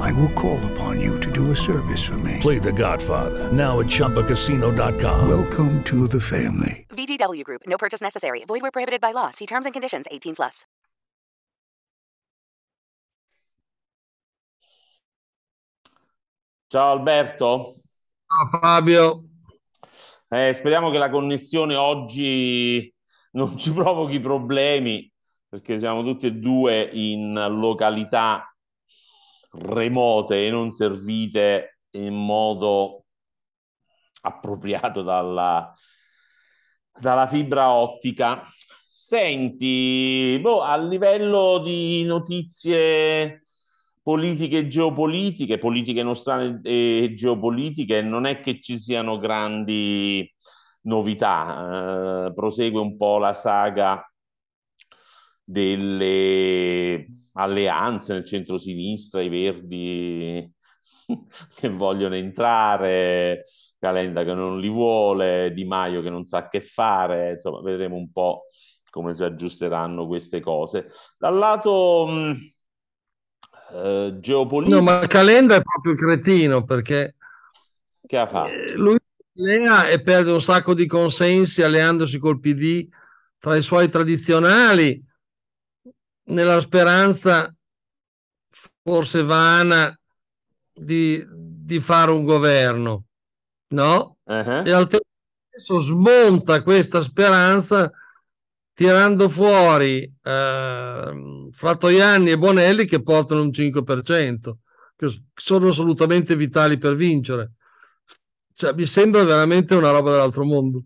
I will call upon you to do a service for me. Play The Godfather now at ChumbaCasino.com. Welcome to the family. VGW Group. No purchase necessary. Void where prohibited by law. See terms and conditions. 18 plus. Ciao Alberto. Ciao Fabio. Eh, speriamo che la connessione oggi non ci provochi problemi perché siamo tutti e due in località remote e non servite in modo appropriato dalla, dalla fibra ottica. Senti, boh, a livello di notizie politiche e geopolitiche, politiche nostrane e geopolitiche, non è che ci siano grandi novità. Eh, prosegue un po' la saga delle alleanze nel centro-sinistra, i verdi che vogliono entrare, Calenda che non li vuole, Di Maio che non sa che fare, insomma vedremo un po' come si aggiusteranno queste cose. Dal lato mh, eh, geopolitico... No, ma Calenda è proprio cretino perché... Che ha fatto? Eh, lui allea e perde un sacco di consensi alleandosi col PD tra i suoi tradizionali nella speranza forse vana di, di fare un governo, no? Uh-huh. E al tempo stesso smonta questa speranza tirando fuori eh, Frattoianni e Bonelli che portano un 5%, che sono assolutamente vitali per vincere. Cioè, mi sembra veramente una roba dell'altro mondo.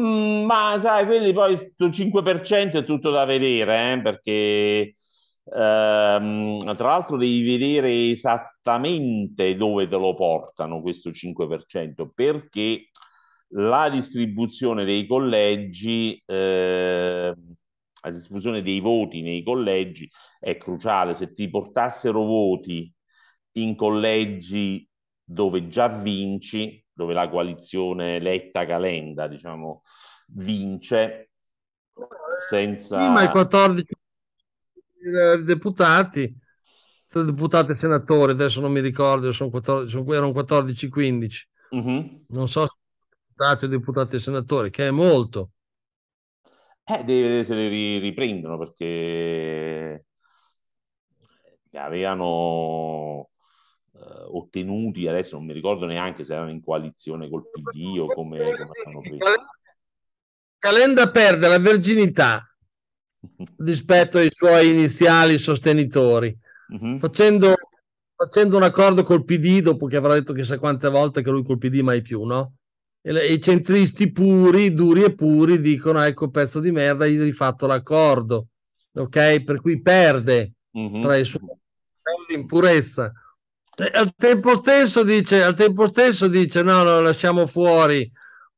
Mm, ma sai, quelli poi sto 5% è tutto da vedere, eh, perché ehm, tra l'altro devi vedere esattamente dove te lo portano questo 5%, perché la distribuzione dei collegi, eh, la distribuzione dei voti nei collegi è cruciale. Se ti portassero voti in collegi dove già vinci, dove la coalizione Letta-Calenda, diciamo, vince senza... Sì, ma i 14 deputati, deputati e senatori, adesso non mi ricordo, sono 14, sono, erano 14-15, uh-huh. non so se deputati o deputati e senatori, che è molto. Eh, deve vedere se li riprendono perché avevano eh, ottenuti, adesso non mi ricordo neanche se erano in coalizione col PD o come, come hanno preso. Calenda perde la verginità rispetto ai suoi iniziali sostenitori, uh-huh. facendo, facendo, un accordo col PD dopo che avrà detto chissà quante volte che lui col PD mai più, no? E, le, i centristi puri, duri e puri dicono ecco pezzo di merda, gli hai rifatto l'accordo, ok? Per cui perde uh-huh. tra i suoi impurezza al tempo stesso dice, al tempo stesso dice no, no, lasciamo fuori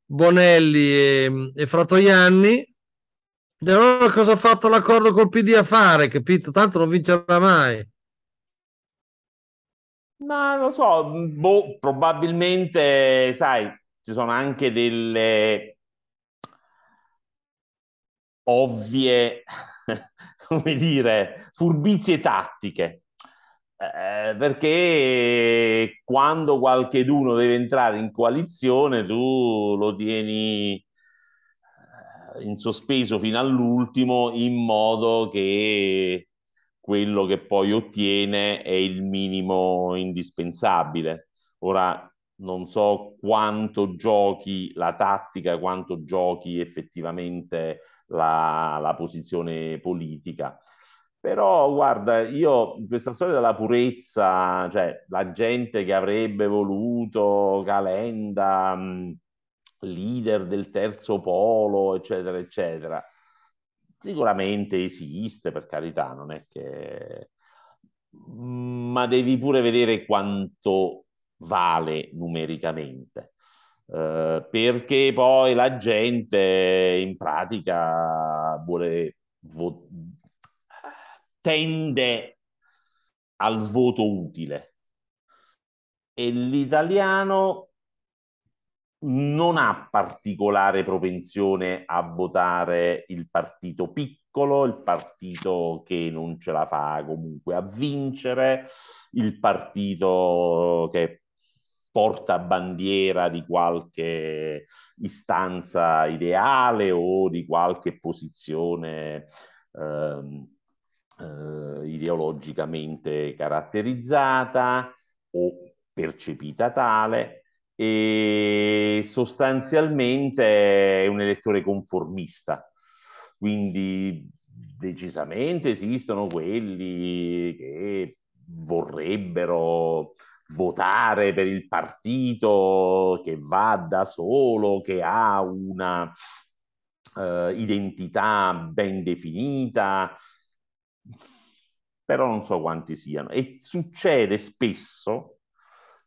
Bonelli e, e Fratoianni. E allora cosa ha fatto l'accordo col PD a fare? Capito? Tanto non vincerà mai. Ma lo so, boh, probabilmente, sai, ci sono anche delle ovvie, come dire, furbizie tattiche eh, perché quando qualcheduno deve entrare in coalizione tu lo tieni eh, in sospeso fino all'ultimo in modo che quello che poi ottiene è il minimo indispensabile. Ora non so quanto giochi la tattica, quanto giochi effettivamente la, la posizione politica. Però guarda, io questa storia della purezza, cioè la gente che avrebbe voluto Calenda, mh, leader del terzo polo, eccetera, eccetera, sicuramente esiste, per carità, non è che... Ma devi pure vedere quanto vale numericamente. eh, perché poi la gente in pratica vuole vo- tende al voto utile. E l'italiano non ha particolare propensione a votare il partito piccolo, il partito che non ce la fa comunque a vincere, il partito che porta bandiera di qualche istanza ideale o di qualche posizione eh, eh, ideologicamente caratterizzata o percepita tale e sostanzialmente è un elettore conformista, quindi decisamente esistono quelli che vorrebbero votare per il partito che va da solo, che ha una uh, identità ben definita, però non so quanti siano. E succede spesso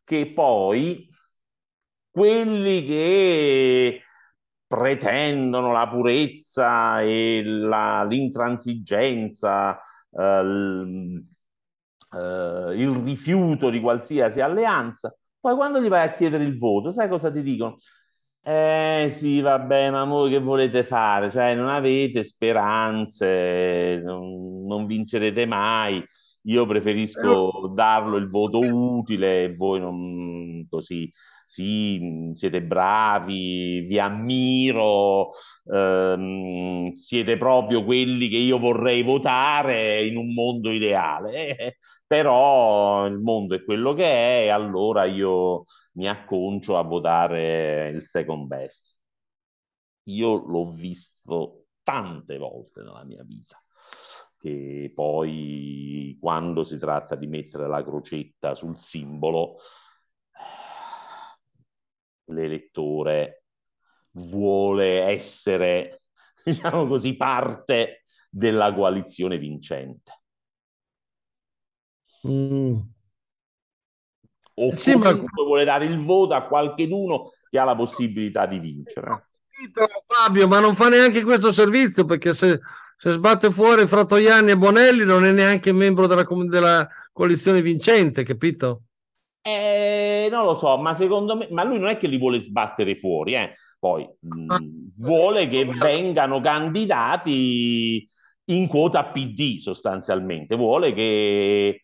che poi quelli che pretendono la purezza e la, l'intransigenza, eh, eh, il rifiuto di qualsiasi alleanza, poi quando gli vai a chiedere il voto, sai cosa ti dicono? Eh sì, vabbè, ma voi che volete fare? Cioè, non avete speranze, non, non vincerete mai. Io preferisco darlo il voto utile e voi non così sì, siete bravi, vi ammiro, ehm, siete proprio quelli che io vorrei votare in un mondo ideale, eh, però il mondo è quello che è allora io mi acconcio a votare il second best. Io l'ho visto tante volte nella mia vita che poi quando si tratta di mettere la crocetta sul simbolo l'elettore vuole essere, diciamo così, parte della coalizione vincente. Mm. O sì, comunque ma... vuole dare il voto a qualcheduno che ha la possibilità di vincere. Fabio, ma non fa neanche questo servizio perché se, se sbatte fuori Fratoianni e Bonelli non è neanche membro della, della coalizione vincente, capito? Eh, non lo so, ma secondo me, ma lui non è che li vuole sbattere fuori, eh. poi mh, ah. vuole che vengano candidati in quota PD sostanzialmente, vuole che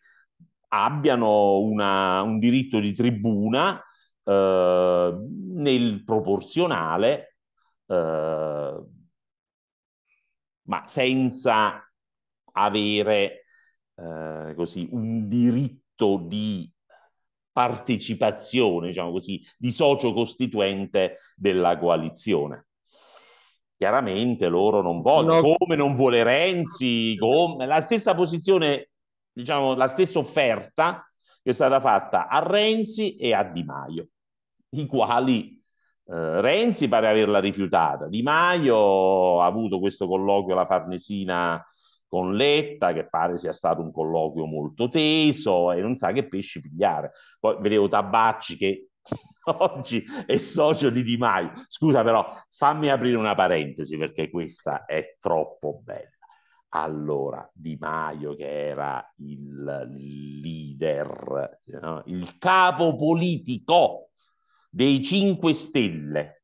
abbiano una, un diritto di tribuna eh, nel proporzionale, eh, ma senza avere eh, così un diritto di partecipazione, diciamo così, di socio costituente della coalizione. Chiaramente loro non vogliono, no. come non vuole Renzi, come, la stessa posizione, diciamo, la stessa offerta che è stata fatta a Renzi e a Di Maio, i quali eh, Renzi pare averla rifiutata, Di Maio ha avuto questo colloquio alla Farnesina con Letta, che pare sia stato un colloquio molto teso e non sa che pesci pigliare. Poi vedevo Tabacci che oggi è socio di Di Maio. Scusa però, fammi aprire una parentesi perché questa è troppo bella. Allora, Di Maio che era il leader, no? il capo politico dei 5 Stelle,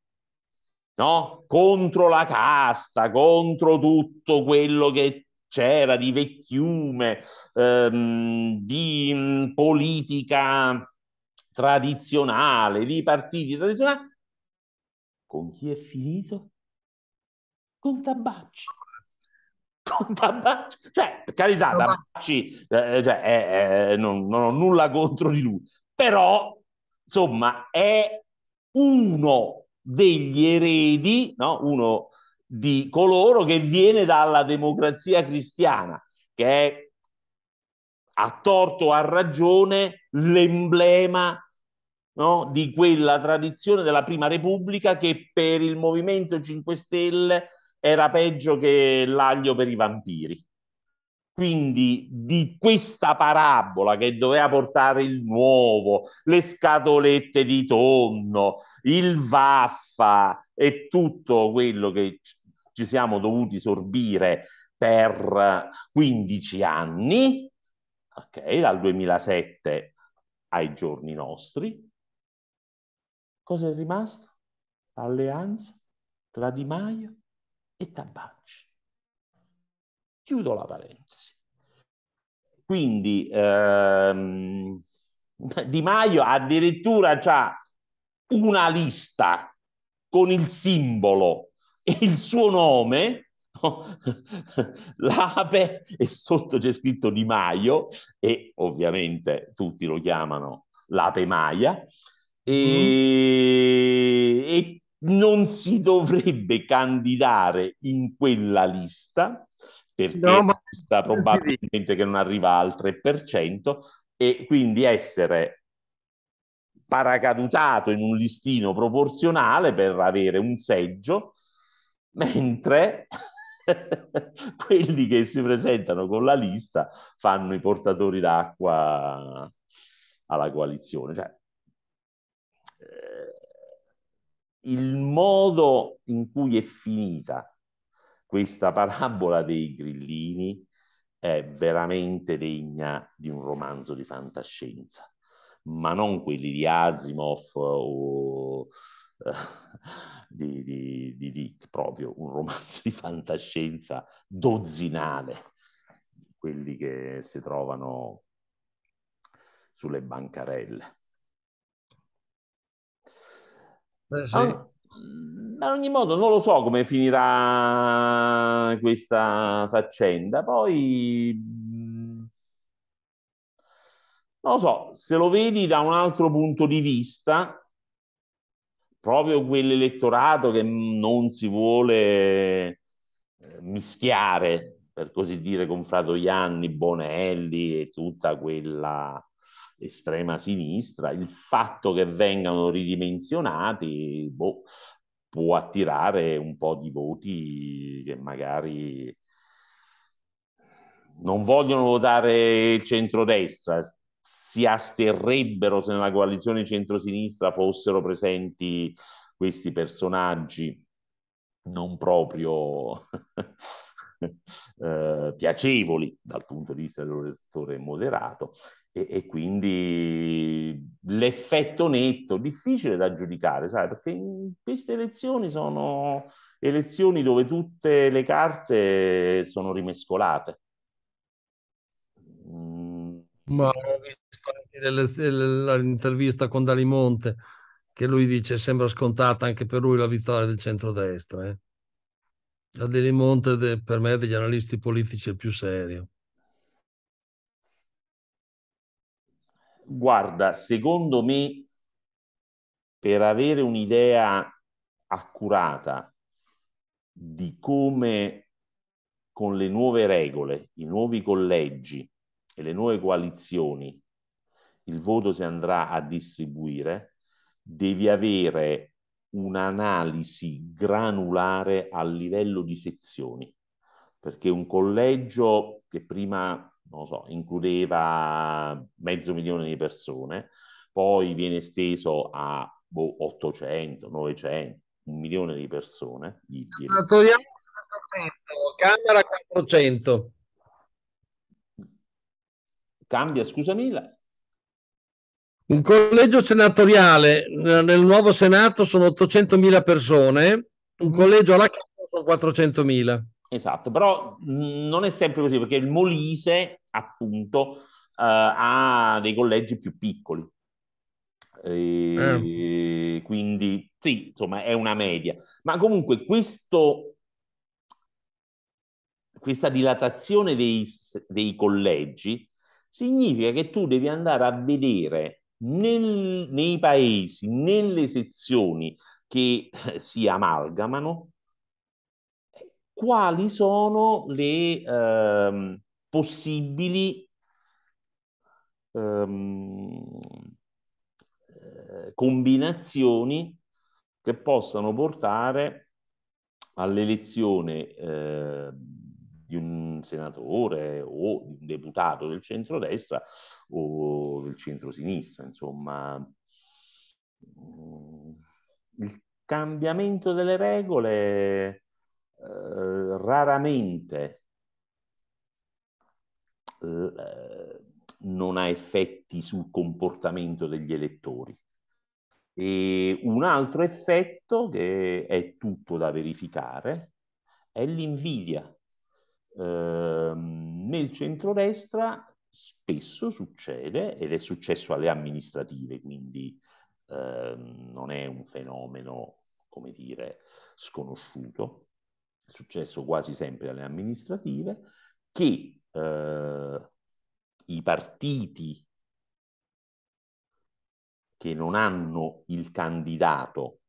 no? contro la casta, contro tutto quello che c'era di vecchiume, ehm, di mh, mm, politica tradizionale, di partiti tradizionali. Con chi è finito? Con Tabacci. Cioè, per carità, Tabacci, eh, cioè, eh, eh, non, non ho nulla contro di lui, però, insomma, è uno degli eredi, no? uno di coloro che viene dalla democrazia cristiana, che è a torto o a ragione l'emblema no, di quella tradizione della prima repubblica che per il Movimento 5 Stelle era peggio che l'aglio per i vampiri. quindi di questa parabola che doveva portare il nuovo, le scatolette di tonno, il vaffa e tutto quello che ci siamo dovuti sorbire per 15 anni, ok, dal 2007 ai giorni nostri. Cosa è rimasto? Alleanza tra Di Maio e Tabacci. Chiudo la parentesi. Quindi ehm, Di Maio addirittura ha una lista con il simbolo e il suo nome, l'ape e sotto c'è scritto Di Maio e ovviamente tutti lo chiamano l'ape Maia e, mm. e non si dovrebbe candidare in quella lista perché no, ma... sta probabilmente che non arriva al 3% e quindi essere paracadutato in un listino proporzionale per avere un seggio, mentre quelli che si presentano con la lista fanno i portatori d'acqua alla coalizione. Cioè, eh, il modo in cui è finita questa parabola dei grillini è veramente degna di un romanzo di fantascienza, ma non quelli di Asimov o uh, di, di, di Dick, proprio un romanzo di fantascienza dozzinale, quelli che si trovano sulle bancarelle. Eh, sì. allora, ad ogni modo non lo so come finirà questa faccenda. Poi non lo so, se lo vedi da un altro punto di vista, proprio quell'elettorato che non si vuole eh, mischiare, per così dire, con Fratoianni, Bonelli e tutta quella estrema sinistra, il fatto che vengano ridimensionati boh, può attirare un po' di voti che magari non vogliono votare il centrodestra, si asterrebbero se nella coalizione centrosinistra fossero presenti questi personaggi. Non proprio eh, piacevoli dal punto di vista dell'elettore moderato e, e, quindi l'effetto netto difficile da giudicare, sai, perché queste elezioni sono elezioni dove tutte le carte sono rimescolate. Mm. Ma ho visto anche l'intervista con Dalimonte che lui dice sembra scontata anche per lui la vittoria del centrodestra. Eh? Dalimonte per me degli analisti politici è il più serio. Guarda, secondo me, per avere un'idea accurata di come con le nuove regole, i nuovi collegi e le nuove coalizioni il voto si andrà a distribuire, devi avere un'analisi granulare a livello di sezioni, perché un collegio che prima non so, includeva mezzo milione di persone, poi viene esteso a boh, 800, 900, un milione di persone. 400, Camera 400. Cambia, scusami. Un collegio senatoriale nel nuovo Senato sono 800.000 persone, un collegio alla Camera sono 400.000. Esatto, però non è sempre così perché il Molise, appunto, uh, ha dei collegi più piccoli. E, eh. Quindi sì, insomma, è una media. Ma comunque questo, questa dilatazione dei, dei collegi significa che tu devi andare a vedere nel, nei paesi, nelle sezioni che si amalgamano, quali sono le ehm, possibili ehm, eh, combinazioni che possano portare all'elezione eh, di un senatore o di un deputato del centrodestra o del centrosinistra, insomma. Mm, il cambiamento delle regole eh, raramente eh, non ha effetti sul comportamento degli elettori. E un altro effetto che è tutto da verificare è l'invidia eh, nel centrodestra spesso succede, ed è successo alle amministrative, quindi eh, non è un fenomeno, come dire, sconosciuto, è successo quasi sempre alle amministrative, che eh, i partiti che non hanno il candidato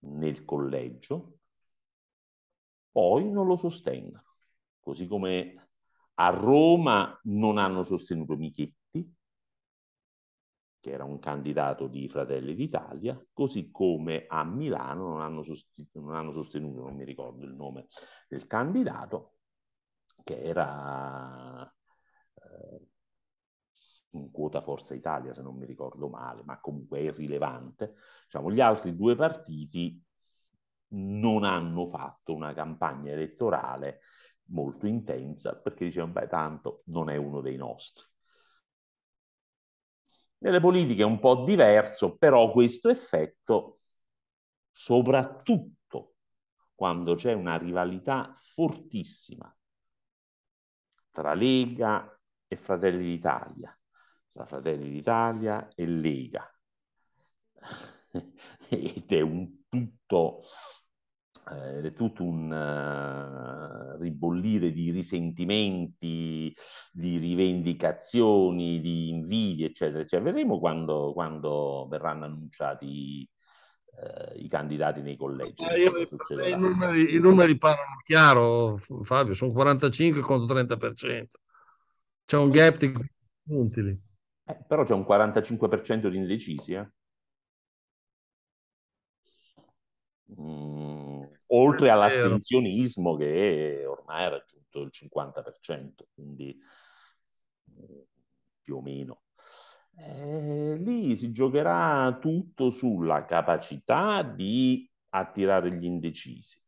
nel collegio poi non lo sostengono così come a Roma non hanno sostenuto Michetti, che era un candidato di Fratelli d'Italia, così come a Milano non hanno, sostenuto, non, hanno sostenuto, non mi ricordo il nome del candidato, che era eh, in quota Forza Italia, se non mi ricordo male, ma comunque è irrilevante. Diciamo, gli altri due partiti non hanno fatto una campagna elettorale molto intensa perché dicevano, beh, tanto non è uno dei nostri. Nelle politiche è un po' diverso, però questo effetto, soprattutto quando c'è una rivalità fortissima tra Lega e Fratelli d'Italia, tra Fratelli d'Italia e Lega, ed è un tutto eh, è tutto un uh, ribollire di risentimenti, di rivendicazioni, di invidie, eccetera, cioè, vedremo quando, quando verranno annunciati uh, i candidati nei collegi. Eh, io, I, numeri, I numeri parlano chiaro, Fabio, sono 45 contro 30%. C'è un gap di punti lì. Eh, però c'è un 45% di indecisi, eh? Mm, oltre all'astensionismo che ormai ha raggiunto il 50%, quindi eh, più o meno. Eh, lì si giocherà tutto sulla capacità di attirare gli indecisi,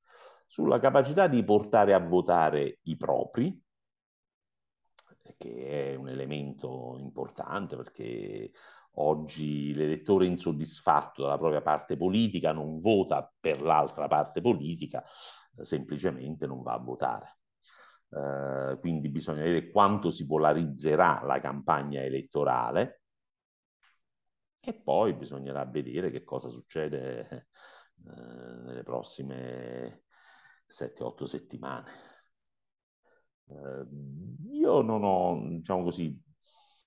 sulla capacità di portare a votare i propri, che è un elemento importante perché Oggi l'elettore insoddisfatto dalla propria parte politica non vota per l'altra parte politica, eh, semplicemente non va a votare. Eh, quindi bisogna vedere quanto si polarizzerà la campagna elettorale e poi bisognerà vedere che cosa succede eh, nelle prossime 7-8 settimane. Eh, io non ho, diciamo così,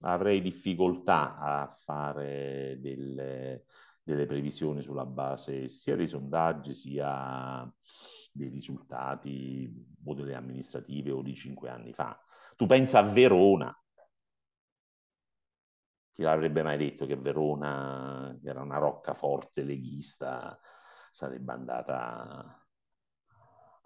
avrei difficoltà a fare delle, delle previsioni sulla base sia dei sondaggi sia dei risultati o delle amministrative o di cinque anni fa. Tu pensa a Verona. Chi l'avrebbe mai detto che Verona, che era una roccaforte leghista, sarebbe andata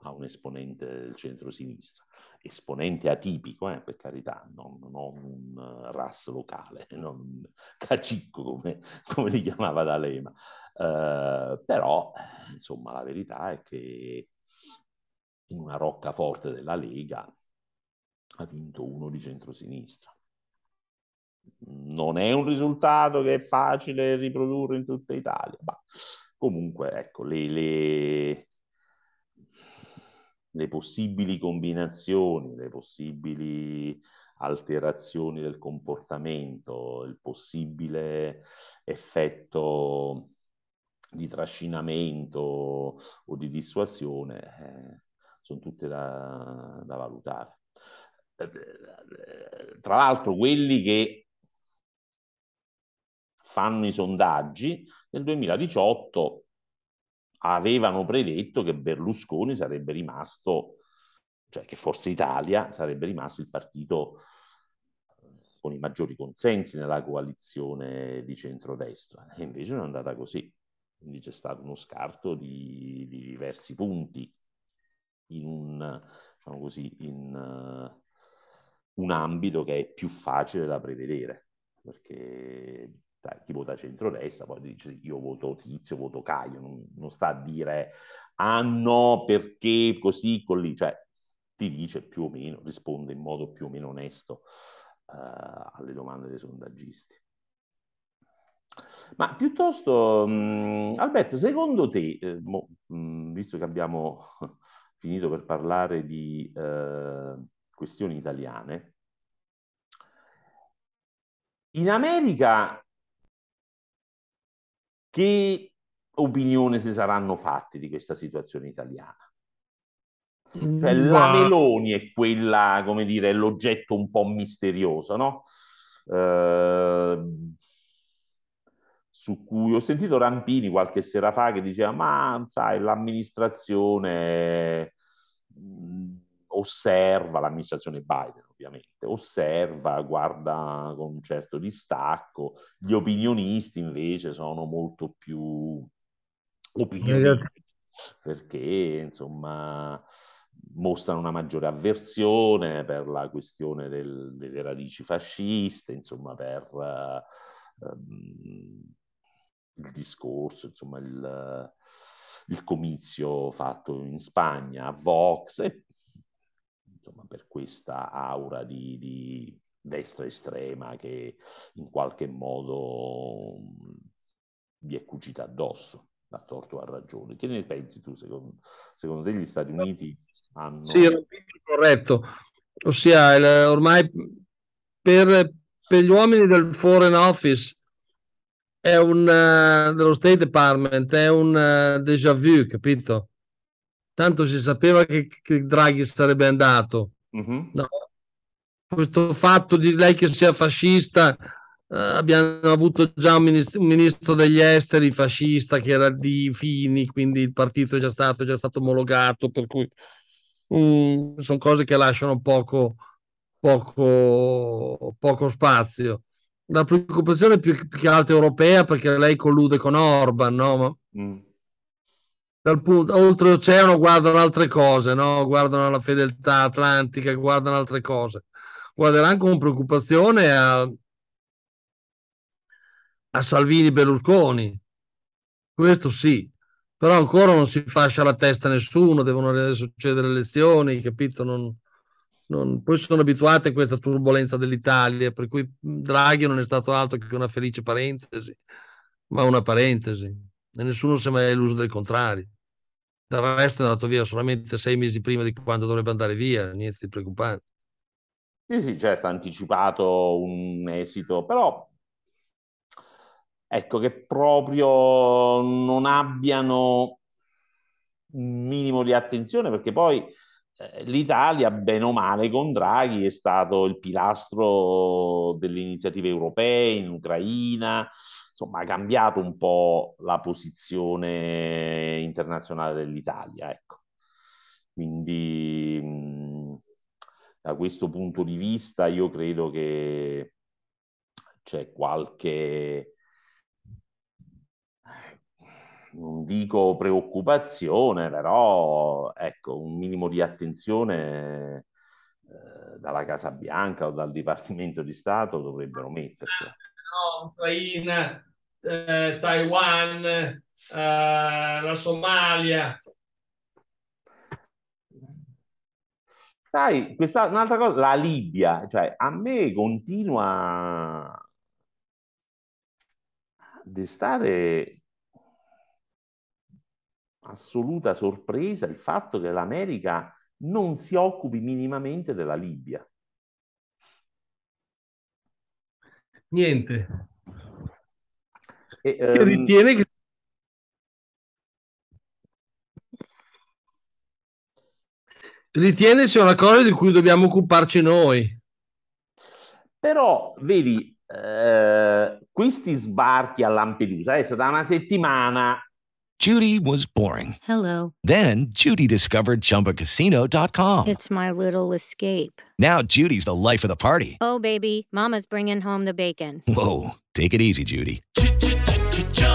a un esponente del centro-sinistra, esponente atipico, eh, per carità, non, non un uh, RAS locale, non cacicco come, come li chiamava D'Alema. Uh, però, insomma, la verità è che in una roccaforte della Lega ha vinto uno di centro-sinistra. Non è un risultato che è facile riprodurre in tutta Italia, ma comunque, ecco, le, le le possibili combinazioni, le possibili alterazioni del comportamento, il possibile effetto di trascinamento o di dissuasione, eh, sono tutte da, da valutare. Tra l'altro, quelli che fanno i sondaggi nel 2018 avevano predetto che Berlusconi sarebbe rimasto, cioè che Forza Italia sarebbe rimasto il partito con i maggiori consensi nella coalizione di centrodestra. E invece non è andata così. Quindi c'è stato uno scarto di, di diversi punti. in un, diciamo così, in uh, un ambito che è più facile da prevedere, perché dai, chi vota centrodestra poi dice io voto Tizio, voto Caio, non, non sta a dire ah no perché così, con lì, cioè ti dice più o meno, risponde in modo più o meno onesto uh, alle domande dei sondaggisti. Ma piuttosto, mh, mm, Alberto, secondo te, eh, mo, mh, mm, visto che abbiamo finito per parlare di eh, questioni italiane, in America che opinione si saranno fatte di questa situazione italiana? Cioè, la Meloni è quella, come dire, l'oggetto un po' misterioso, no? Eh, su cui ho sentito Rampini qualche sera fa che diceva, ma sai, l'amministrazione mh, osserva, l'amministrazione Biden ovviamente, osserva, guarda con un certo distacco, gli opinionisti invece sono molto più opinionisti perché insomma mostrano una maggiore avversione per la questione del, delle radici fasciste, insomma, per um, il discorso, insomma, il, il, comizio fatto in Spagna a Vox, e, insomma, per questa aura di, di destra estrema che in qualche modo vi è cucita addosso, a torto a ragione. Che ne pensi tu, secondo, secondo te gli Stati Uniti hanno... Sì, corretto. Ossia, il, ormai per, per, gli uomini del Foreign Office è un uh, dello State Department è un uh, déjà vu, capito? Tanto si sapeva che, che Draghi sarebbe andato. Mm-hmm. No? Questo fatto di lei che sia fascista, uh, abbiamo avuto già un ministro, un ministro, degli esteri fascista che era di Fini, quindi il partito è già stato, è già stato omologato, per cui mm, sono cose che lasciano poco, poco, poco spazio. La preoccupazione più, più, che altro europea perché lei collude con Orban, no? Ma, mm. Dal punto, oltreoceano guardano altre cose, no? guardano la fedeltà atlantica, guardano altre cose. Guarderanno con preoccupazione a, a Salvini Berlusconi. Questo sì però ancora non si fascia la testa a nessuno, devono succedere le elezioni, capito? Non, non... Poi sono abituati a questa turbolenza dell'Italia, per cui Draghi non è stato altro che una felice parentesi, ma una parentesi, e nessuno si è mai illuso del contrario. Del resto è andato via solamente sei mesi prima di quando dovrebbe andare via, niente di preoccupante. Sì, sì, certo, ha anticipato un esito, però ecco, che proprio non abbiano un minimo di attenzione, perché poi eh, l'Italia, bene o male, con Draghi è stato il pilastro delle iniziative europee in Ucraina, insomma, ha cambiato un po' la posizione internazionale dell'Italia, ecco. Quindi mh, da questo punto di vista io credo che c'è qualche non dico preoccupazione, però ecco, un minimo di attenzione eh, dalla Casa Bianca o dal Dipartimento di Stato dovrebbero metterci. No, Ucraina, eh, Taiwan, eh, la Somalia. Sai, questa un'altra cosa, la Libia, cioè a me continua a destare assoluta sorpresa il fatto che l'America non si occupi minimamente della Libia. Niente. E, um... ritiene che ritiene sia una cosa di cui dobbiamo occuparci noi. Però, vedi, eh, questi sbarchi a Lampedusa, adesso da una settimana Judy was boring. Hello. Then Judy discovered ChumbaCasino.com. It's my little escape. Now Judy's the life of the party. Oh, baby, mama's bringing home the bacon. Whoa, take it easy, Judy.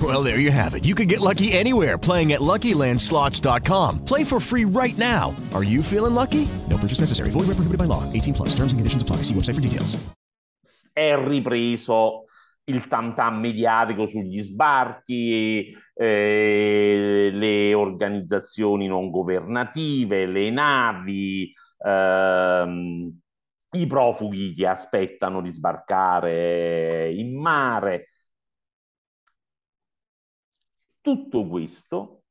Well, there you have it. You can get lucky anywhere playing at LuckyLandSlots.com. Play for free right now. Are you feeling lucky? No purchase necessary. Void where prohibited by law. 18 plus. Terms and conditions apply. See website for details. È ripreso il tam tam mediatico sugli sbarchi, eh, le organizzazioni non governative, le navi, ehm, i profughi che aspettano di sbarcare in mare. Tutto questo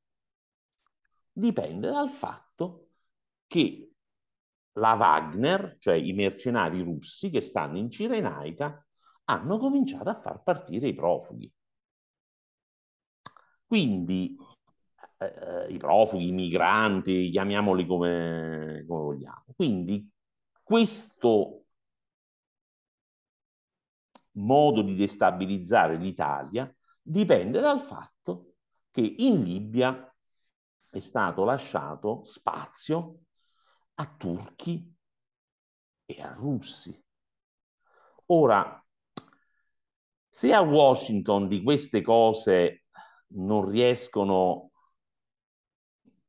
dipende dal fatto che la Wagner, cioè i mercenari russi che stanno in Cirenaica, hanno cominciato a far partire i profughi. Quindi eh, i profughi, i migranti, chiamiamoli come, come vogliamo. Quindi questo modo di destabilizzare l'Italia dipende dal fatto che in Libia è stato lasciato spazio a turchi e a russi. Ora, se a Washington di queste cose non riescono,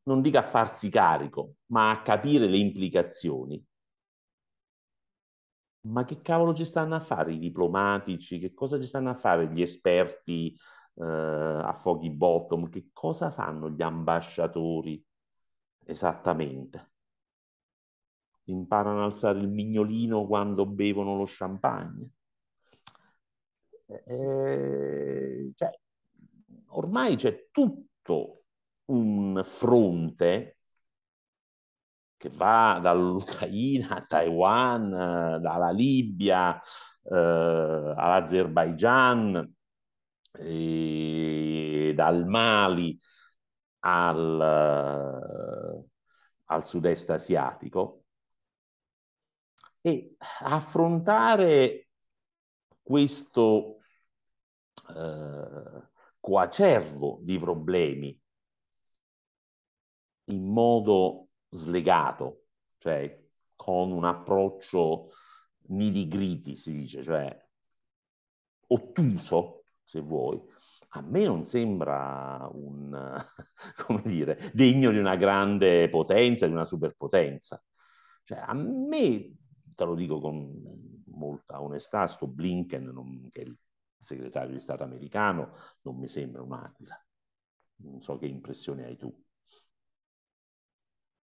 non dico a farsi carico, ma a capire le implicazioni, ma che cavolo ci stanno a fare i diplomatici? Che cosa ci stanno a fare gli esperti eh, a Foggy Bottom? Che cosa fanno gli ambasciatori esattamente? Imparano ad alzare il mignolino quando bevono lo champagne? Eh, cioè, ormai c'è tutto un fronte che va dall'Ucraina a Taiwan, dalla Libia eh, all'Azerbaigian, dal Mali al, al sud-est asiatico. E affrontare questo eh, coacervo di problemi in modo slegato, cioè con un approccio nitty-gritty, si dice, cioè ottuso, se vuoi, a me non sembra un, come dire, degno di una grande potenza, di una superpotenza. Cioè, a me, te lo dico con molta onestà, sto Blinken, non, che è il segretario di Stato americano, non mi sembra un'aquila. Non so che impressione hai tu.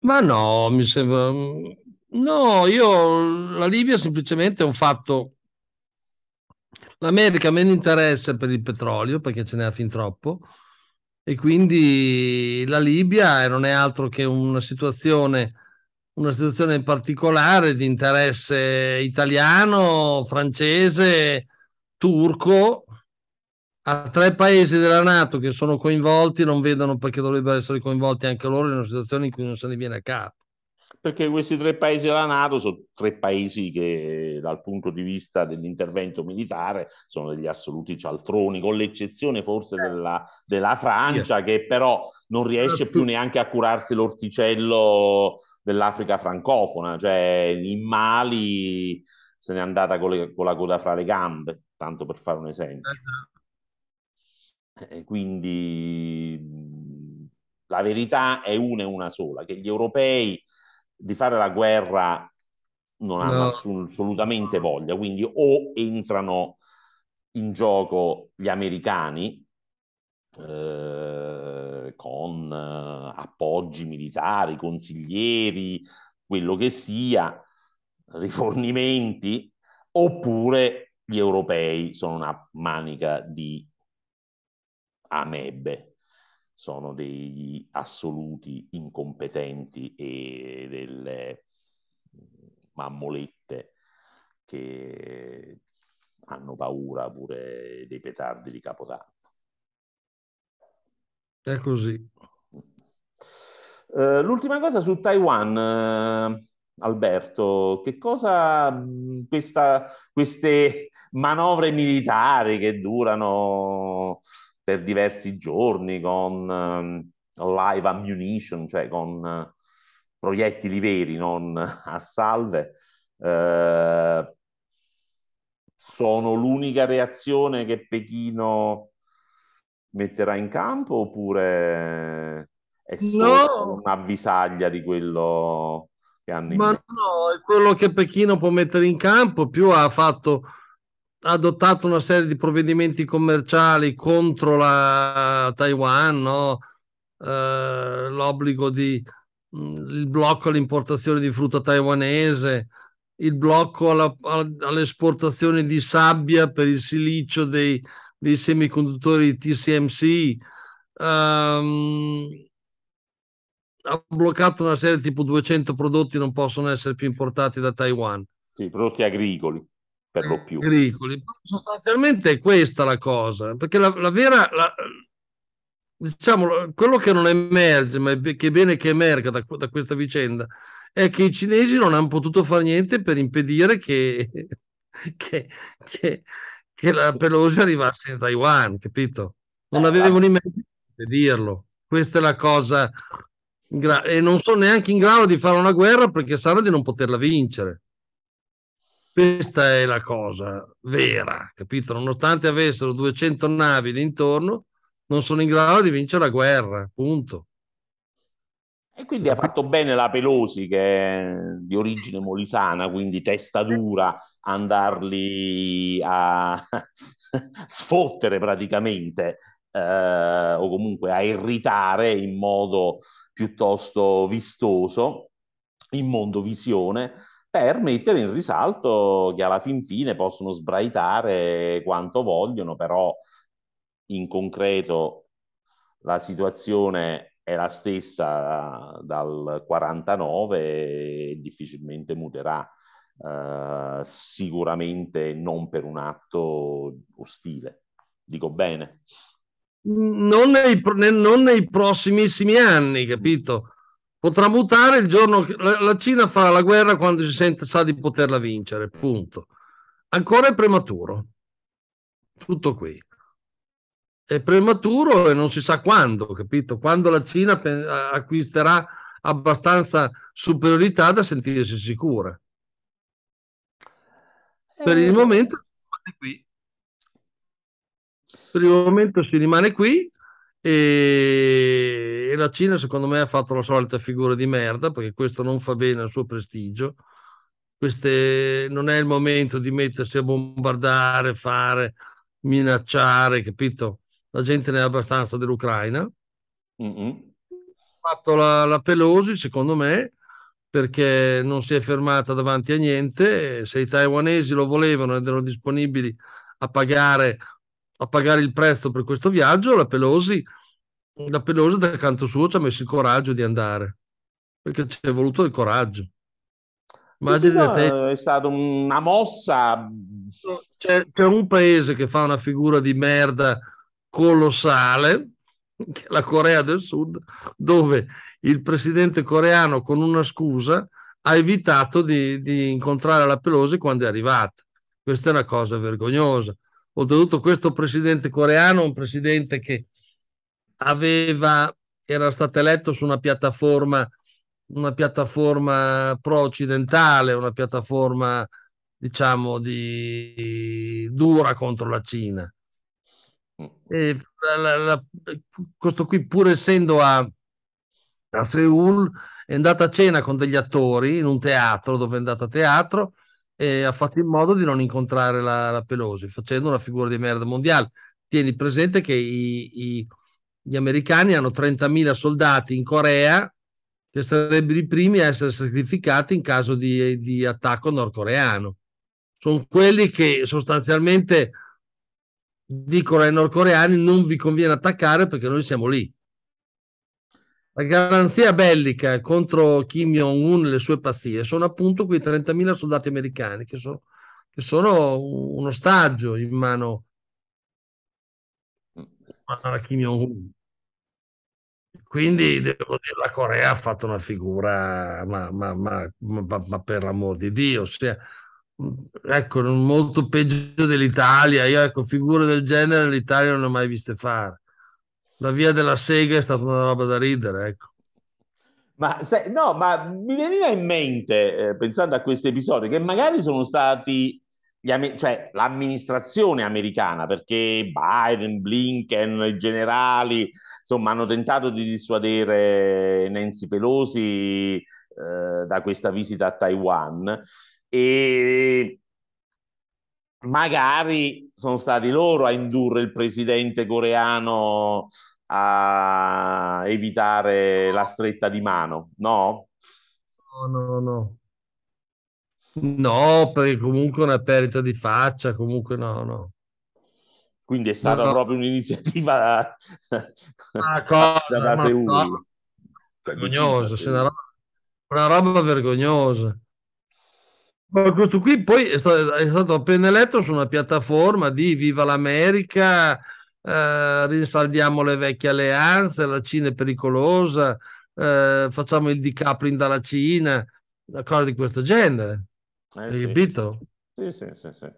Ma no, mi sembra... No, io la Libia semplicemente è un fatto... L'America ha meno interesse per il petrolio perché ce n'è fin troppo e quindi la Libia non è altro che una situazione, una situazione particolare di interesse italiano, francese, turco a tre paesi della Nato che sono coinvolti non vedono perché dovrebbero essere coinvolti anche loro in una situazione in cui non se ne viene a capo. Perché questi tre paesi della Nato sono tre paesi che dal punto di vista dell'intervento militare sono degli assoluti cialtroni, con l'eccezione forse eh. della, della Francia, che però non riesce più neanche a curarsi l'orticello dell'Africa francofona, cioè in Mali se n'è andata con, le, con la coda fra le gambe, tanto per fare un esempio. Esatto. E quindi la verità è una e una sola, che gli europei di fare la guerra non hanno no. assolutamente voglia, quindi o entrano in gioco gli americani eh, con eh, appoggi militari, consiglieri, quello che sia, rifornimenti, oppure gli europei sono una manica di amebe sono degli assoluti incompetenti e delle mammolette che hanno paura pure dei petardi di Capodanno. È così. Uh, l'ultima cosa su Taiwan, uh, Alberto, che cosa questa, queste manovre militari che durano per diversi giorni con uh, live ammunition, cioè con uh, proiettili veri, non a salve, uh, sono l'unica reazione che Pechino metterà in campo oppure è solo no. un'avvisaglia di quello che hanno in Ma no, è quello che Pechino può mettere in campo, più ha fatto adottato una serie di provvedimenti commerciali contro la Taiwan, no? eh, l'obbligo di il blocco all'importazione di frutta taiwanese, il blocco alla, all'esportazione di sabbia per il silicio dei, dei semiconduttori TCMC. Um, ha bloccato una serie tipo 200 prodotti non possono essere più importati da Taiwan. Sì, prodotti agricoli per lo più. Agricoli. Sostanzialmente è questa la cosa, perché la, la vera, la, diciamo, quello che non emerge, ma che è bene che emerga da, da, questa vicenda, è che i cinesi non hanno potuto fare niente per impedire che, che, che, che la Pelosi arrivasse in Taiwan, capito? Non eh, avevano i mezzi per impedirlo. Questa è la cosa, e non sono neanche in grado di fare una guerra perché sanno di non poterla vincere. Questa è la cosa vera, capito? Nonostante avessero 200 navi intorno, non sono in grado di vincere la guerra, punto. E quindi ha fatto bene la Pelosi, che è di origine molisana, quindi testa dura, andarli a sfottere praticamente, eh, o comunque a irritare in modo piuttosto vistoso, in mondo visione, per mettere in risalto che alla fin fine possono sbraitare quanto vogliono, però in concreto la situazione è la stessa dal 49 e difficilmente muterà, eh, sicuramente non per un atto ostile. Dico bene? Non nei, non nei prossimissimi anni, capito? Potrà mutare il giorno che la, Cina farà la guerra quando si sente sa di poterla vincere, punto. Ancora è prematuro. Tutto qui. È prematuro e non si sa quando, capito? Quando la Cina acquisterà abbastanza superiorità da sentirsi sicura. Per il eh. momento si rimane qui. Per il momento si rimane qui e, e, la Cina secondo me ha fatto la solita figura di merda perché questo non fa bene al suo prestigio. Queste, non è il momento di mettersi a bombardare, fare, minacciare, capito? La gente ne ha abbastanza dell'Ucraina. Mm-hmm. Ha fatto la, la Pelosi, secondo me, perché non si è fermata davanti a niente. Se i taiwanesi lo volevano ed erano disponibili a pagare a pagare il prezzo per questo viaggio, la Pelosi, la Pelosi dal canto suo ci ha messo il coraggio di andare, perché ci è voluto il coraggio. Sì, sì, no, è stata una mossa. C'è, c'è, un paese che fa una figura di merda colossale, che è la Corea del Sud, dove il presidente coreano con una scusa ha evitato di, di incontrare la Pelosi quando è arrivata. Questa è una cosa vergognosa. Oltretutto questo presidente coreano, un presidente che aveva, era stato eletto su una piattaforma, una piattaforma pro-occidentale, una piattaforma diciamo di dura contro la Cina. E la, la, questo qui, pur essendo a, a Seoul, è andato a cena con degli attori in un teatro dove è andato a teatro e ha fatto in modo di non incontrare la, la Pelosi, facendo una figura di merda mondiale. Tieni presente che i, i, gli americani hanno 30.000 soldati in Corea che sarebbero i primi a essere sacrificati in caso di, di attacco nordcoreano. Sono quelli che sostanzialmente dicono ai nordcoreani non vi conviene attaccare perché noi siamo lì. la garanzia bellica contro Kim Jong-un e le sue pazzie sono appunto quei 30.000 soldati americani che sono, che sono un ostaggio in mano a Kim Jong-un. Quindi devo dire, la Corea ha fatto una figura, ma, ma, ma, ma per l'amor di Dio, cioè, ecco, molto peggio dell'Italia. Io, ecco, figure del genere l'Italia non le ho mai viste fare. La via della sega è stata una roba da ridere, ecco. Ma se, no, ma mi veniva in mente, eh, pensando a questi episodi, che magari sono stati cioè, l'amministrazione americana, perché Biden, Blinken, i generali, insomma, hanno tentato di dissuadere Nancy Pelosi eh, da questa visita a Taiwan e magari sono stati loro a indurre il presidente coreano a evitare la stretta di mano, no? No, no, no. No, perché comunque è una perdita di faccia, comunque no, no. Quindi è stata no, proprio un'iniziativa una cosa, da Seul. No. Cioè, vergognosa, una roba, una roba vergognosa. Ma questo qui poi è stato, è stato, appena eletto su una piattaforma di Viva l'America, eh, rinsaldiamo le vecchie alleanze, la Cina è pericolosa, eh, facciamo il decoupling dalla Cina, cose di questo genere. Eh, Hai sì. capito? Sì, sì, sì, sì.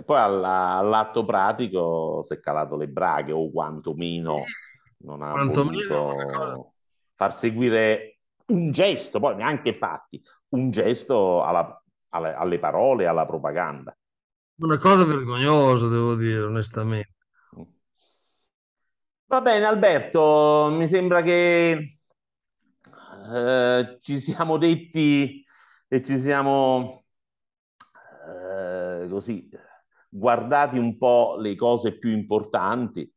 E poi alla, all'atto pratico si è calato le braghe o quantomeno non ha voluto far seguire un gesto, poi neanche fatti, un gesto alla, alle, alle parole, alla propaganda. Una cosa vergognosa, devo dire, onestamente. Va bene, Alberto, mi sembra che eh, ci siamo detti e ci siamo eh, così guardati un po' le cose più importanti.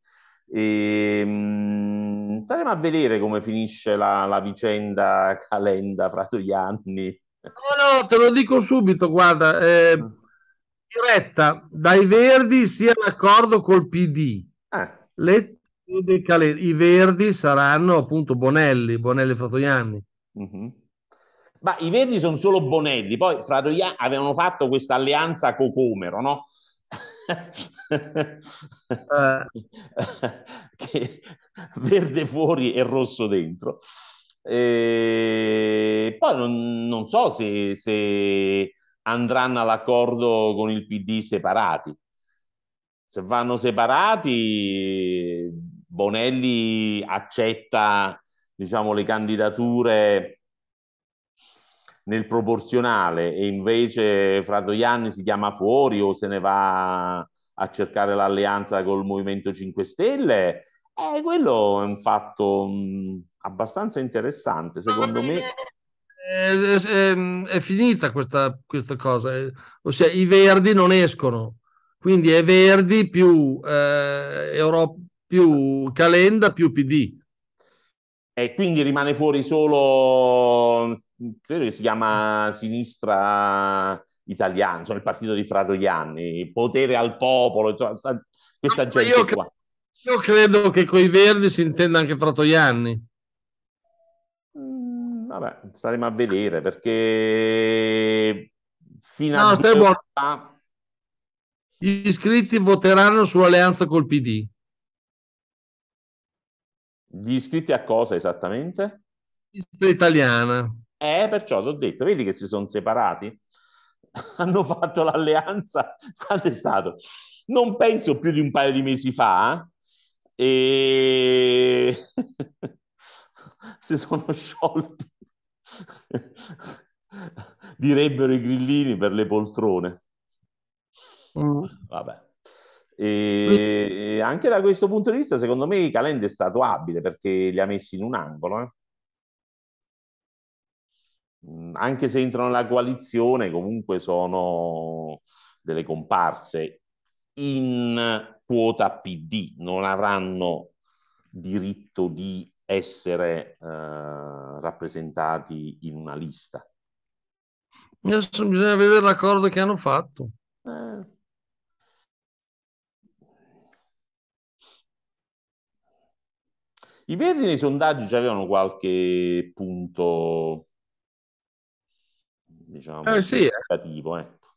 E, mh, mm, staremo a vedere come finisce la, la vicenda Calenda fra due anni. No, no, te lo dico subito, guarda, eh, diretta dai Verdi sia l'accordo col PD. Eh. Le, I Verdi saranno appunto Bonelli, Bonelli Fratoianni. Mm-hmm. Ma i Verdi sono solo Bonelli, poi Fratoianni avevano fatto questa alleanza Cocomero, no? che verde fuori e rosso dentro. E poi non, non so se, se, andranno all'accordo con il PD separati. Se vanno separati, Bonelli accetta diciamo, le candidature nel proporzionale e invece Fratoianni si chiama fuori o se ne va a cercare l'alleanza col Movimento 5 Stelle, eh, quello è un fatto mh, abbastanza interessante, secondo me. È, è, è finita questa, questa, cosa, ossia i verdi non escono, quindi è verdi più, eh, Europa, più Calenda più PD e quindi rimane fuori solo, credo che si chiama Sinistra Italiana, insomma il partito di Fratoianni, potere al popolo, insomma, questa gente io, qua. Io credo che con i verdi si intenda anche Fratoianni. Mm, vabbè, staremo a vedere perché fino no, a stai buono. Gli iscritti voteranno sull'alleanza col PD. Gli iscritti a cosa esattamente? Italiana. Eh, perciò ti ho detto, vedi che si sono separati? Hanno fatto l'alleanza, quando è stato? Non penso più di un paio di mesi fa, eh? e si sono sciolti, direbbero i grillini per le poltrone. Mm. Vabbè. E anche da questo punto di vista, secondo me, Calenda è stato abile perché li ha messi in un angolo. Eh? Mm, anche se entrano nella coalizione, comunque sono delle comparse in quota PD, non avranno diritto di essere eh, rappresentati in una lista. Adesso bisogna vedere l'accordo che hanno fatto. Eh, I Verdi nei sondaggi già avevano qualche punto, diciamo, eh, sì, significativo. Ecco.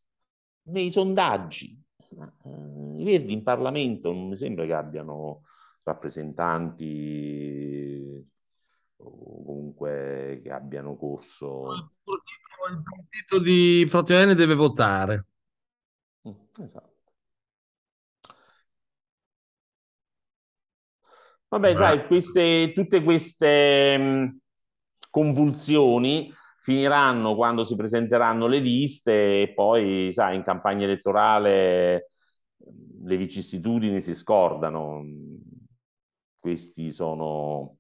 Nei sondaggi, i Verdi in Parlamento non mi sembra che abbiano rappresentanti o comunque che abbiano corso. Il partito di Fratelli deve votare. Esatto. Vabbè, sai, queste, tutte queste mh, convulsioni finiranno quando si presenteranno le liste e poi, sai, in campagna elettorale le vicissitudini si scordano. Questi sono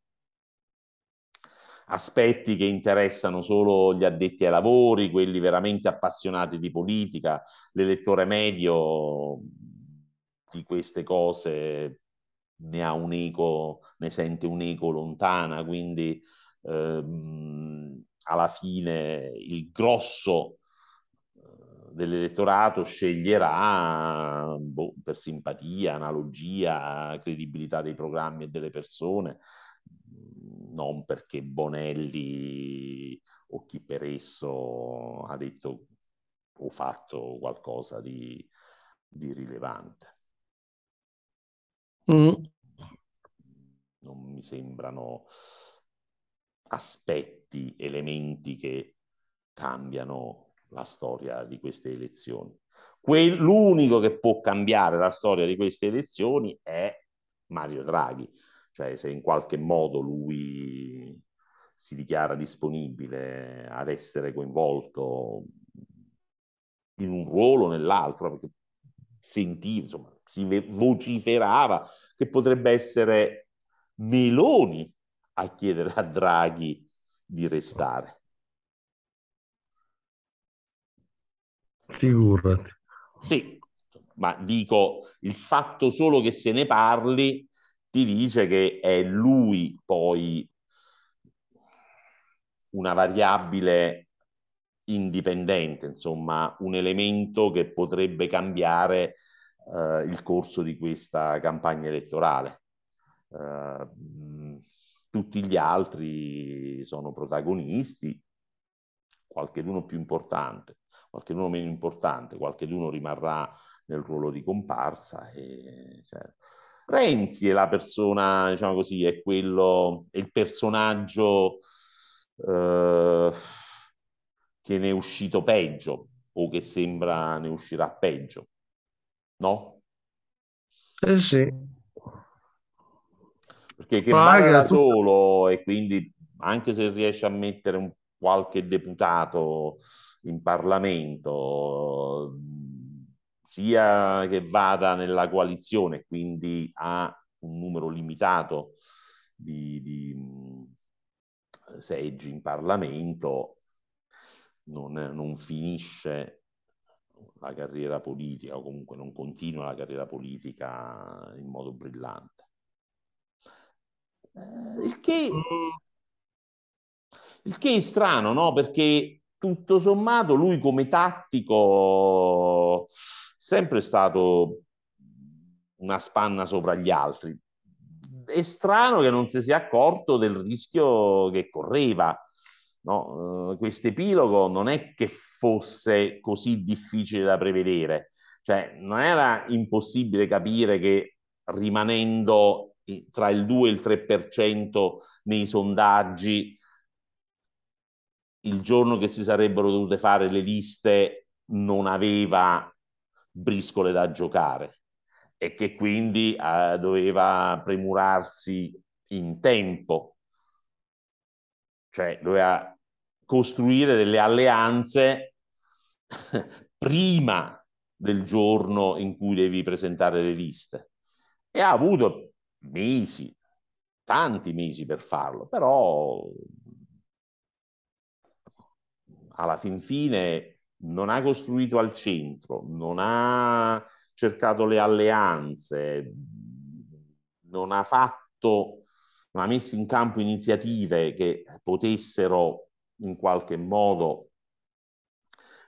aspetti che interessano solo gli addetti ai lavori, quelli veramente appassionati di politica, l'elettore medio di queste cose ne ha un eco, ne sente un eco lontana, quindi ehm, alla fine il grosso eh, dell'elettorato sceglierà boh, per simpatia, analogia, credibilità dei programmi e delle persone, non perché Bonelli o chi per esso ha detto o fatto qualcosa di, di rilevante. Mm. Non mi sembrano aspetti, elementi che cambiano la storia di queste elezioni. L'unico che può cambiare la storia di queste elezioni è Mario Draghi, cioè se in qualche modo lui si dichiara disponibile ad essere coinvolto in un ruolo o nell'altro, perché sentivo, insomma, si vociferava che potrebbe essere Meloni a chiedere a Draghi di restare. Figurati. Sì, ma dico, il fatto solo che se ne parli ti dice che è lui poi una variabile indipendente, insomma, un elemento che potrebbe cambiare eh, il corso di questa campagna elettorale. Eh, tutti gli altri sono protagonisti, qualcheduno più importante, qualcheduno meno importante, qualcheduno rimarrà nel ruolo di comparsa. E, cioè, Renzi è la persona, diciamo così, è quello, è il personaggio eh, che ne è uscito peggio o che sembra ne uscirà peggio no? Eh sì. Perché che Paga da solo e quindi anche se riesce a mettere un qualche deputato in Parlamento, sia che vada nella coalizione, quindi ha un numero limitato di, di seggi in Parlamento, non, non finisce la carriera politica o comunque non continua la carriera politica in modo brillante. Eh, il, che, il che è strano, no? Perché tutto sommato lui come tattico è sempre stato una spanna sopra gli altri. È strano che non si sia accorto del rischio che correva No? Uh, questo epilogo non è che fosse così difficile da prevedere, cioè non era impossibile capire che rimanendo tra il 2 e il 3% nei sondaggi il giorno che si sarebbero dovute fare le liste non aveva briscole da giocare e che quindi eh, doveva premurarsi in tempo, cioè doveva costruire delle alleanze prima del giorno in cui devi presentare le liste. E ha avuto mesi, tanti mesi per farlo, però alla fin fine non ha costruito al centro, non ha cercato le alleanze, non ha fatto, non ha messo in campo iniziative che potessero in qualche modo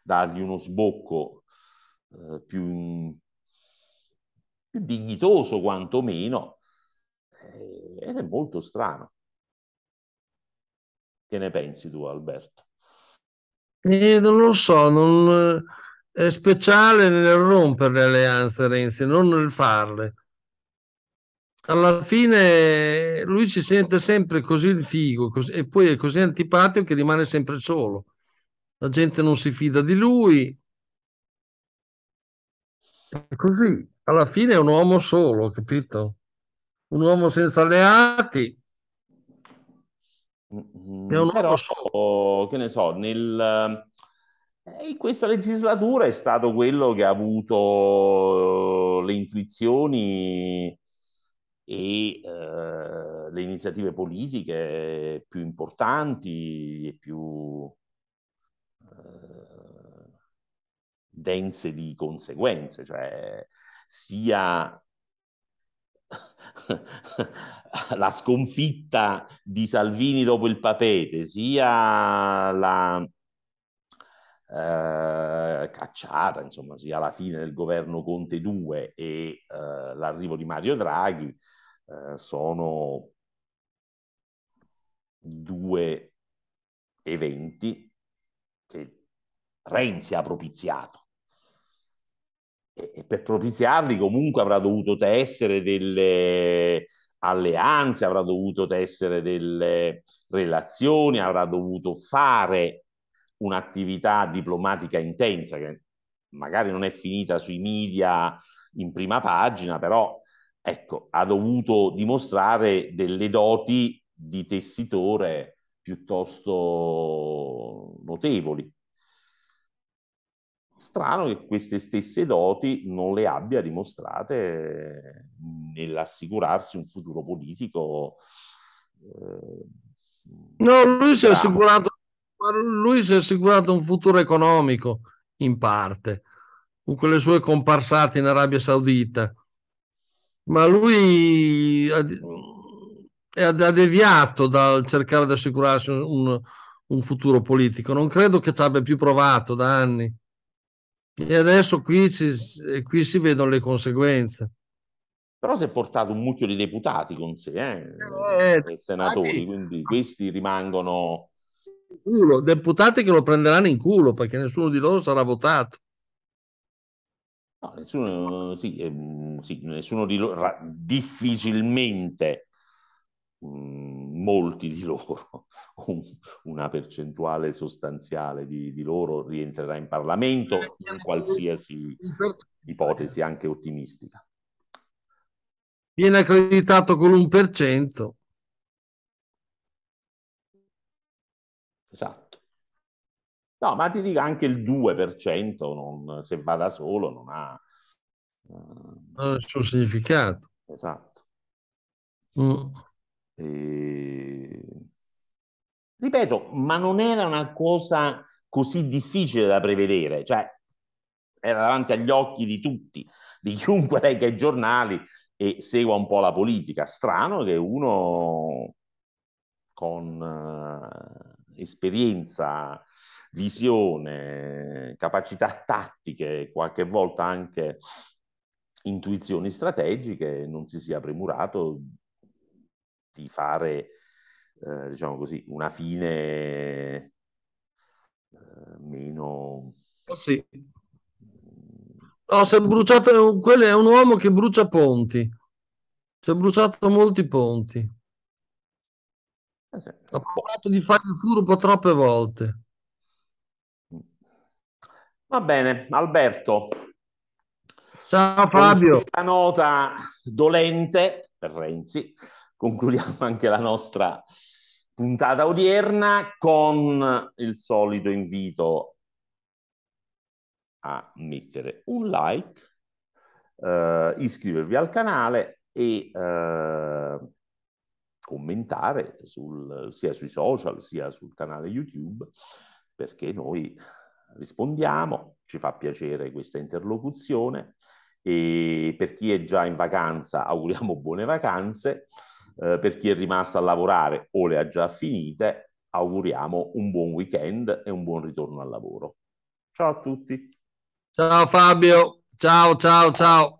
dargli uno sbocco eh, più, più dignitoso quantomeno, eh, ed è molto strano. Che ne pensi tu, Alberto? Eh, non lo so, non, è speciale nel rompere le alleanze Renzi, non nel farle. Alla fine lui si sente sempre così il figo così, e poi è così antipatico che rimane sempre solo. La gente non si fida di lui. È così, alla fine è un uomo solo, capito? Un uomo senza alleati. È un Però, uomo che ne so, nel, in questa legislatura è stato quello che ha avuto le intuizioni e eh, le iniziative politiche più importanti e più eh, dense di conseguenze, cioè sia la sconfitta di Salvini dopo il papete, sia la eh, cacciata, insomma, sia la fine del governo Conte 2 e eh, l'arrivo di Mario Draghi, eh, sono due eventi che Renzi ha propiziato. E, e per propiziarli comunque avrà dovuto tessere delle alleanze, avrà dovuto tessere delle relazioni, avrà dovuto fare un'attività diplomatica intensa che magari non è finita sui media in prima pagina, però ecco, ha dovuto dimostrare delle doti di tessitore piuttosto notevoli. Strano che queste stesse doti non le abbia dimostrate nell'assicurarsi un futuro politico. Eh, no, lui si è assicurato lui si è assicurato un futuro economico, in parte, con quelle sue comparsate in Arabia Saudita. Ma lui ha, deviato dal cercare di assicurarsi un, un futuro politico. Non credo che ci abbia più provato da anni. E adesso qui si, qui si vedono le conseguenze. Però si è portato un mucchio di deputati con sé, eh, eh, senatori, quindi questi rimangono culo, deputati che lo prenderanno in culo perché nessuno di loro sarà votato. No, nessuno, sì, eh, sì, nessuno di loro, ra- difficilmente mh, mm, molti di loro, un, una percentuale sostanziale di, di, loro rientrerà in Parlamento in qualsiasi ipotesi anche ottimistica. Viene accreditato con l'1%. Esatto. No, ma ti dico anche il 2%, non, se va da solo, non ha... Ha il suo significato. Esatto. Mm. E... Ripeto, ma non era una cosa così difficile da prevedere, cioè era davanti agli occhi di tutti, di chiunque legga i giornali e segua un po' la politica. Strano che uno con uh, esperienza, visione, capacità tattiche, qualche volta anche intuizioni strategiche, non si sia premurato di fare, eh, diciamo così, una fine eh, meno... Oh sì. No, si è bruciato, quello è un uomo che brucia ponti. Si è bruciato molti ponti. Eh sì. Ho provato di fare il furbo troppe volte. Va bene, Alberto. Ciao Fabio. Con questa nota dolente per Renzi, concludiamo anche la nostra puntata odierna con il solito invito a mettere un like, eh, iscrivervi al canale e eh, commentare sul, sia sui social sia sul canale YouTube perché noi rispondiamo, ci fa piacere questa interlocuzione e per chi è già in vacanza auguriamo buone vacanze, eh, per chi è rimasto a lavorare o le ha già finite auguriamo un buon weekend e un buon ritorno al lavoro. Ciao a tutti. Ciao Fabio, ciao ciao ciao.